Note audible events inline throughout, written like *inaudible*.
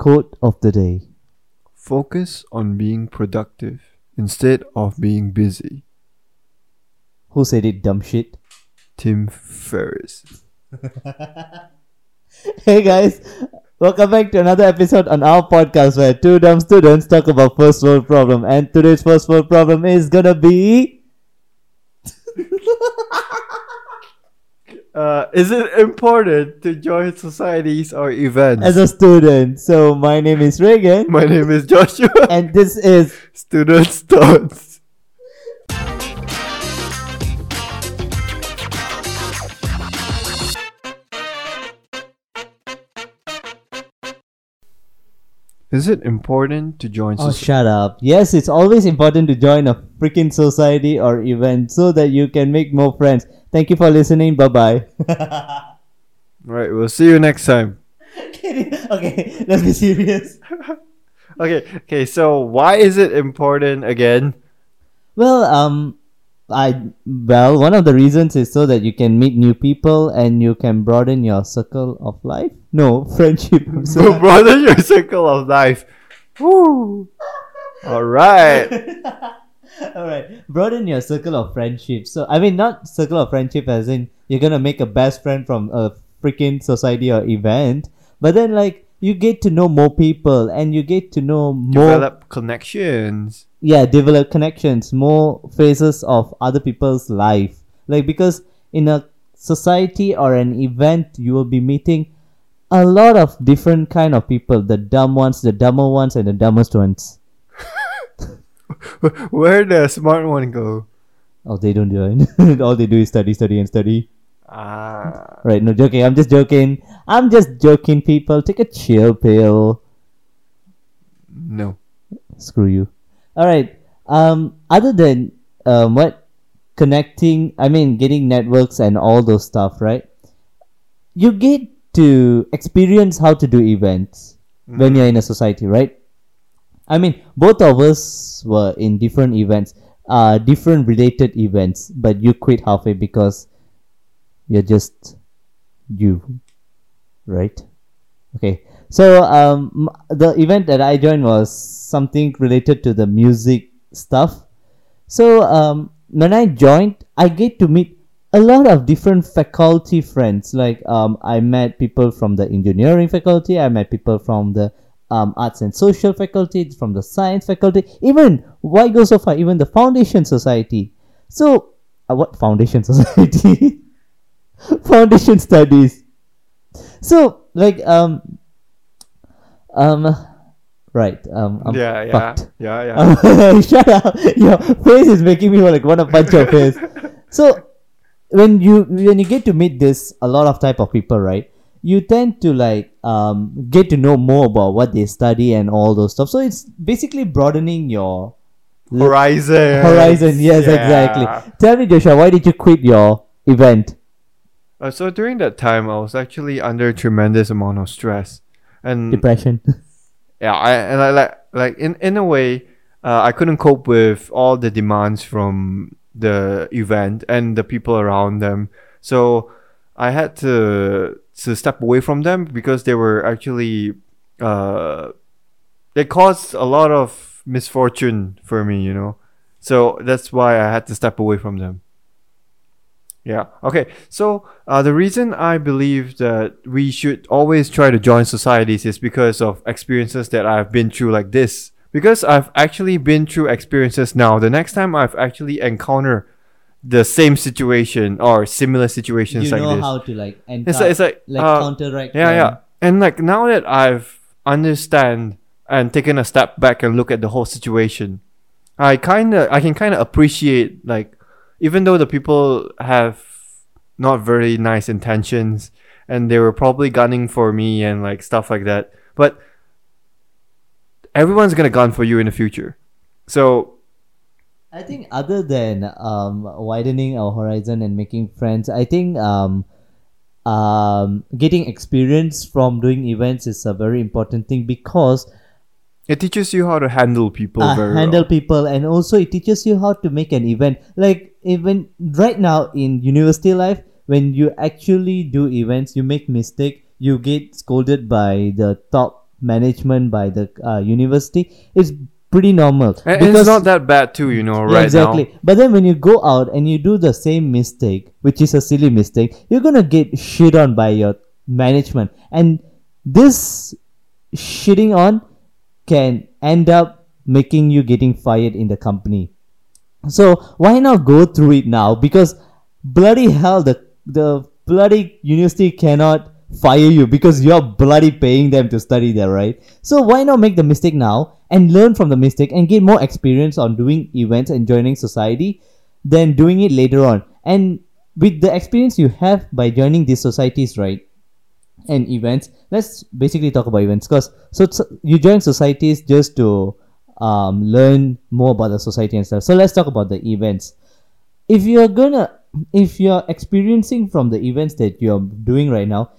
Quote of the day. Focus on being productive instead of being busy. Who said it, dumb shit? Tim Ferriss. *laughs* Hey guys, welcome back to another episode on our podcast where two dumb students talk about first world problem. And today's first world problem is gonna be. *laughs* Uh, is it important to join societies or events? As a student. So my name is Reagan, My name is Joshua. and this is. Students' thoughts. Is it important to join Oh, shut up. Yes, it's always important to join a freaking society or event so that you can make more friends. Thank you for listening. Bye bye. *laughs* right, we'll see you next time. *laughs* okay, let's be serious. *laughs* Okay, okay. So why is it important again? Well, um, I well, one of the reasons is so that you can meet new people and you can broaden your circle of life. No, *laughs* friendship. So broaden your circle of life. Woo. All right. *laughs* All right, broaden your circle of friendship. So I mean, not circle of friendship as in you're gonna make a best friend from a freaking society or event, but then like you get to know more people and you get to know more Develop connections. Yeah develop connections more phases of other people's life. Like because in a society or an event you will be meeting a lot of different kind of people the dumb ones the dumber ones and the dumbest ones. *laughs* Where the smart one go? oh they don't do it *laughs* all they do is study study and study. Ah. right no joking i'm just joking. I'm just joking people. Take a chill pill. No. screw you all right um other than um what connecting i mean getting networks and all those stuff right? You get to experience how to do events when you're in a society right? I mean both of us were in different events uh different related events but you quit halfway because you're just you right? Okay so um the event that i joined was something related to the music stuff. So um when i joined i get to meet a lot of different faculty friends. Like um i met people from the engineering faculty i met people from the um, arts and social faculty from the science faculty even why go so far even the foundation society. So uh, what foundation *laughs* society? Foundation studies. So like um um right um I'm yeah, yeah, fucked. yeah, yeah. Um, *laughs* shut up. Your face is making me like want to punch your face. *laughs* So when you when you get to meet this a lot of type of people right you tend to like um get to know more about what they study and all those stuff. So it's basically broadening your Horizon. horizon. Yes exactly. Tell me joshua why did you quit your event? Uh, so during that time, I was actually under tremendous amount of stress, and depression *laughs* yeah, I and I like like in in a way, uh, I couldn't cope with all the demands from the event and the people around them. So I had to to step away from them because they were actually uh they caused a lot of misfortune for me, you know. So that's why I had to step away from them. Yeah. Okay. So uh, the reason I believe that we should always try to join societies is because of experiences that I've been through like this. Because I've actually been through experiences now. The next time I've actually encounter the same situation or similar situations you like know this. how to like and it's like, it's like, like uh, counteract yeah, them. yeah. And like now that I've understand and taken a step back and look at the whole situation, I kind of I can kind of appreciate like even though the people have not very nice intentions and they were probably gunning for me and like stuff like that, but everyone's gonna gun for you in the future. So I think other than um widening our horizon and making friends, I think um um getting experience from doing events is a very important thing because it teaches you how to handle people uh, very handle well. people and also it teaches you how to make an event like even right now in university life when you actually do events you make mistake you get scolded by the top management by the uh, university it's pretty normal. And, and it's not that bad too, you know, right exactly. now. But then when you go out and you do the same mistake, which is a silly mistake, you're gonna get shit on by your management, and this shitting on can end up making you getting fired in the company. So why not go through it now? Because bloody hell, the the bloody university cannot fire you because you're bloody paying them to study there, right? So why not make the mistake now and learn from the mistake and get more experience on doing events and joining society than doing it later on. And with the experience you have by joining these societies, right? and events. Let's basically talk about events because so, so you join societies just to um, learn more about the society and stuff. So let's talk about the events. If you're gonna, if you're experiencing from the events that you're doing right now,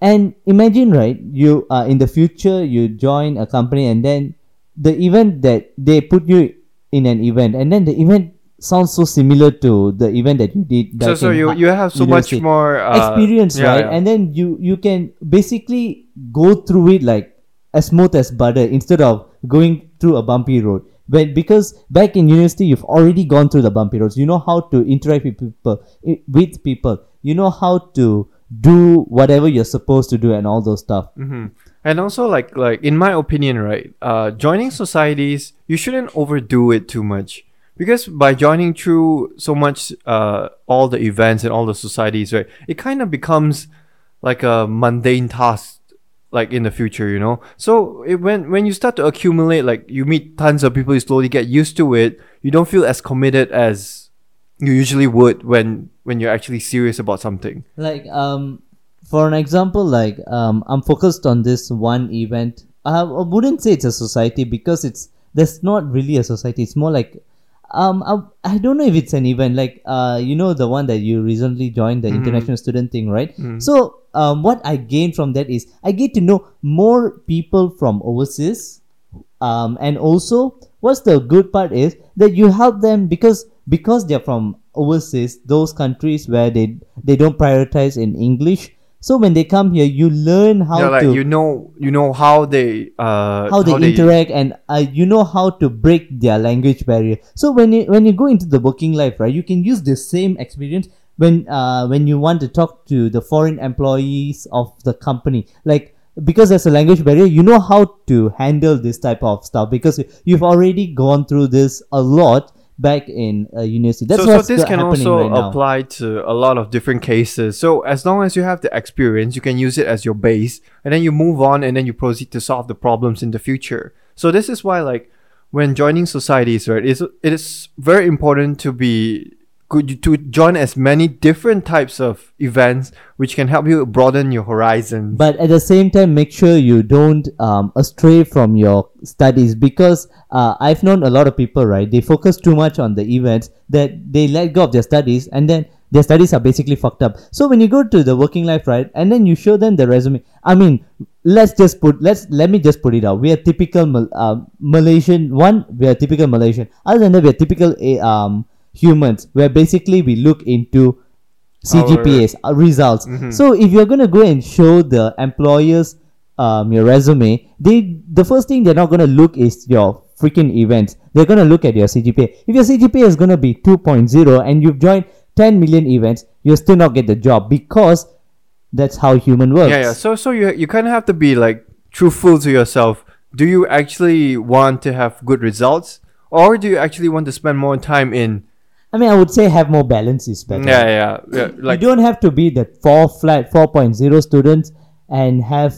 and imagine right, you uh, in the future you join a company and then the event that they put you in an event and then the event sounds so similar to the event that you did. So so you you have so much more uh, experience yeah, right yeah. and then you you can basically go through it like as smooth as butter instead of going through a bumpy road. But because back in university you've already gone through the bumpy roads. You know how to interact with people with people. You know how to do whatever you're supposed to do and all those stuff. Hmm And also, like, like in my opinion, right, uh, joining societies, you shouldn't overdo it too much. Because by joining through so much, uh, all the events and all the societies, right, it kind of becomes like a mundane task, like in the future, you know. So it, when when you start to accumulate, like you meet tons of people, you slowly get used to it. You don't feel as committed as you usually would when when you're actually serious about something. like um for an example like um i'm focused on this one event i, I wouldn't say it's a society because it's there's not really a society it's more like um I, I don't know if it's an event like uh you know the one that you recently joined the international student thing right? So um what i gain from that is i get to know more people from overseas um, and also what's the good part is that you help them because because they're from overseas those countries where they they don't prioritize in english so when they come here you learn how yeah, like to you know, you know how they uh how they interact and uh, you know how to break their language barrier. So when you when you go into the working life right you can use the same experience when uh when you want to talk to the foreign employees of the company. Like because there's a language barrier you know how to handle this type of stuff because you've already gone through this a lot back in uh, university that's so, so this can also right apply to a lot of different cases. So as long as you have the experience, you can use it as your base, and then you move on, and then you proceed to solve the problems in the future. So this is why, like, when joining societies, right, it's, it is very important to be good to join as many different types of events, which can help you broaden your horizons. but at the same time make sure you don't um, astray from your studies because uh, i've known a lot of people right they focus too much on the events that they let go of their studies and then their studies are basically fucked up. So when you go to the working life right and then you show them the resume i mean let's just put let's let me just put it out. We are typical uh, malaysian one we are typical malaysian. Other than that we are typical um, humans where basically we look into CGPAs uh, results. So if you're gonna go and show the employers um, your resume, they the first thing they're not gonna look is your freaking events. They're gonna look at your CGPA. If your CGPA is gonna be 2.0 and you've joined 10 million events, you'll still not get the job because that's how human works. Yeah, yeah. So so you you kind of have to be like truthful to yourself. Do you actually want to have good results, or do you actually want to spend more time in? I mean, I would say have more balance is better. Yeah, yeah, yeah. Like you don't have to be the four flat 4.0 students and have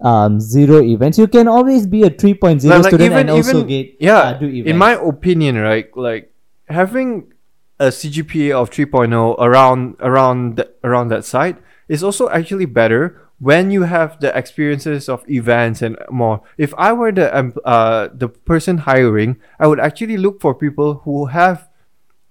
um, zero events. You can always be a 3.0 like, student even and also even get yeah. uh, do events. in my opinion, right? Like having a CGPA of 3.0 around around th- around that side is also actually better when you have the experiences of events and more. If I were the um, uh the person hiring, I would actually look for people who have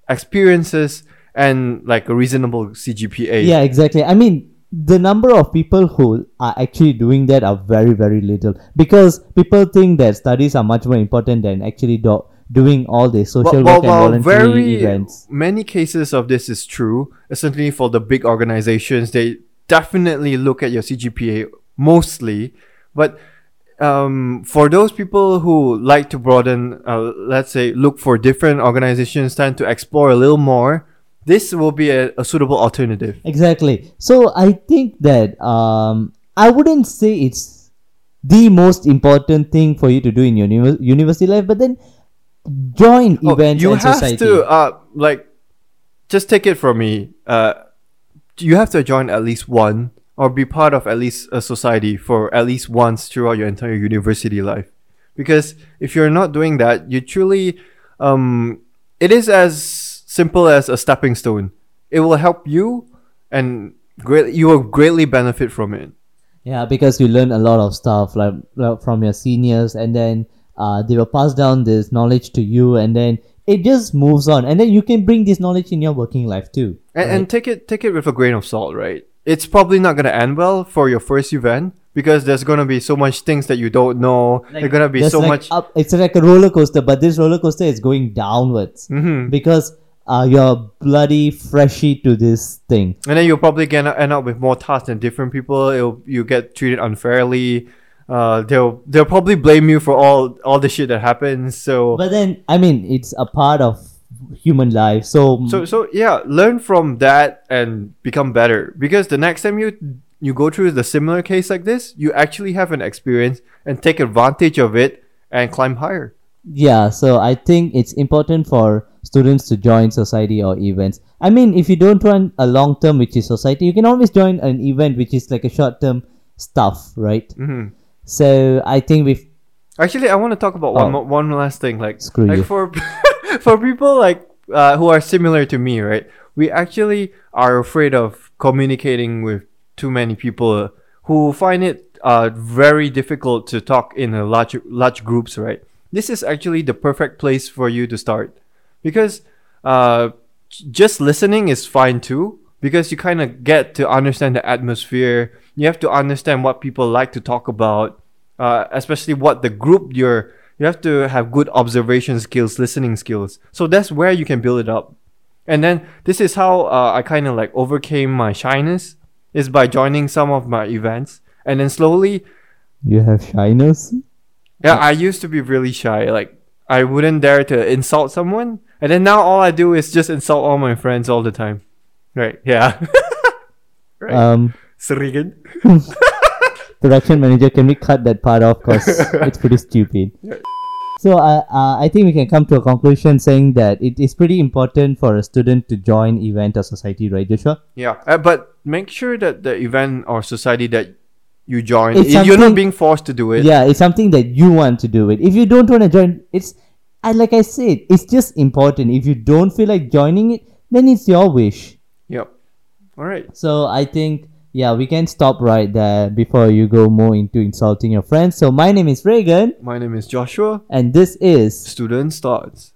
experiences and like a reasonable CGPA. yeah, exactly. I mean, the number of people who are actually doing that are very, very little because people think that studies are much more important than actually do- doing all the social Well, work well, and voluntary very events. many cases of this is true. Certainly for the big organizations, they definitely look at your CGPA mostly. But um, for those people who like to broaden, uh, let's say, look for different organizations, tend to explore a little more, this will be a, a suitable alternative. Exactly. So I think that um, I wouldn't say it's the most important thing for you to do in your uni- university life, but then join Oh, events you and have society. to, uh, like, just take it from me. Uh, you have to join at least one or be part of at least a society for at least once throughout your entire university life. Because if you're not doing that, you truly, um, it is as simple as a stepping stone. It will help you, and great, you will greatly benefit from it. Yeah, because you learn a lot of stuff like, like from your seniors, and then uh, they will pass down this knowledge to you, and then it just moves on, and then you can bring this knowledge in your working life too. And, right? and take it take it with a grain of salt, right? It's probably not gonna end well for your first event because there's gonna be so much things that you don't know. Like, There's gonna be so like much. Up, it's like a roller coaster, but this roller coaster is going downwards Mhm. because uh, you're bloody freshy to this thing. And then you'll probably gonna end up with more tasks than different people. It'll, you get treated unfairly. Uh, they'll they'll probably blame you for all all the shit that happens. So But then, I mean, it's a part of human life. So, so so yeah, learn from that and become better. Because the next time you you go through the similar case like this, you actually have an experience and take advantage of it and climb higher. yeah, so I think it's important for students to join society or events. I mean, if you don't want a long term, which is society, you can always join an event, which is like a short term stuff, right? hmm So I think we've Actually, I want to talk about Oh. one one last thing. Like, Screw like you. for *laughs* *laughs* for people like uh, who are similar to me, right? We actually are afraid of communicating with too many people who find it uh, very difficult to talk in a large large groups, right? This is actually the perfect place for you to start because uh, just listening is fine too because you kind of get to understand the atmosphere. You have to understand what people like to talk about, uh, especially what the group you're. You have to have good observation skills, listening skills. So that's where you can build it up. And then this is how uh, I kind of like overcame my shyness is by joining some of my events, and then slowly you have shyness. yeah, I used to be really shy. Like I wouldn't dare to insult someone, and then now all I do is just insult all my friends all the time. Right? Yeah. *laughs* right. Um, Serigan. *laughs* production manager, can we cut that part off? Because *laughs* it's pretty stupid. So uh, uh, I think we can come to a conclusion saying that it is pretty important for a student to join event or society, right, Joshua? Yeah, uh, but make sure that the event or society that you join, It's y- you're not being forced to do it. Yeah, it's something that you want to do it. If you don't want to join, it's I like I said, it's just important. If you don't feel like joining it, then it's your wish. Yep. All right. So I think yeah, we can stop right there before you go more into insulting your friends. So my name is Reagan. My name is Joshua. And this is Students' Thoughts.